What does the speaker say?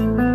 Bye.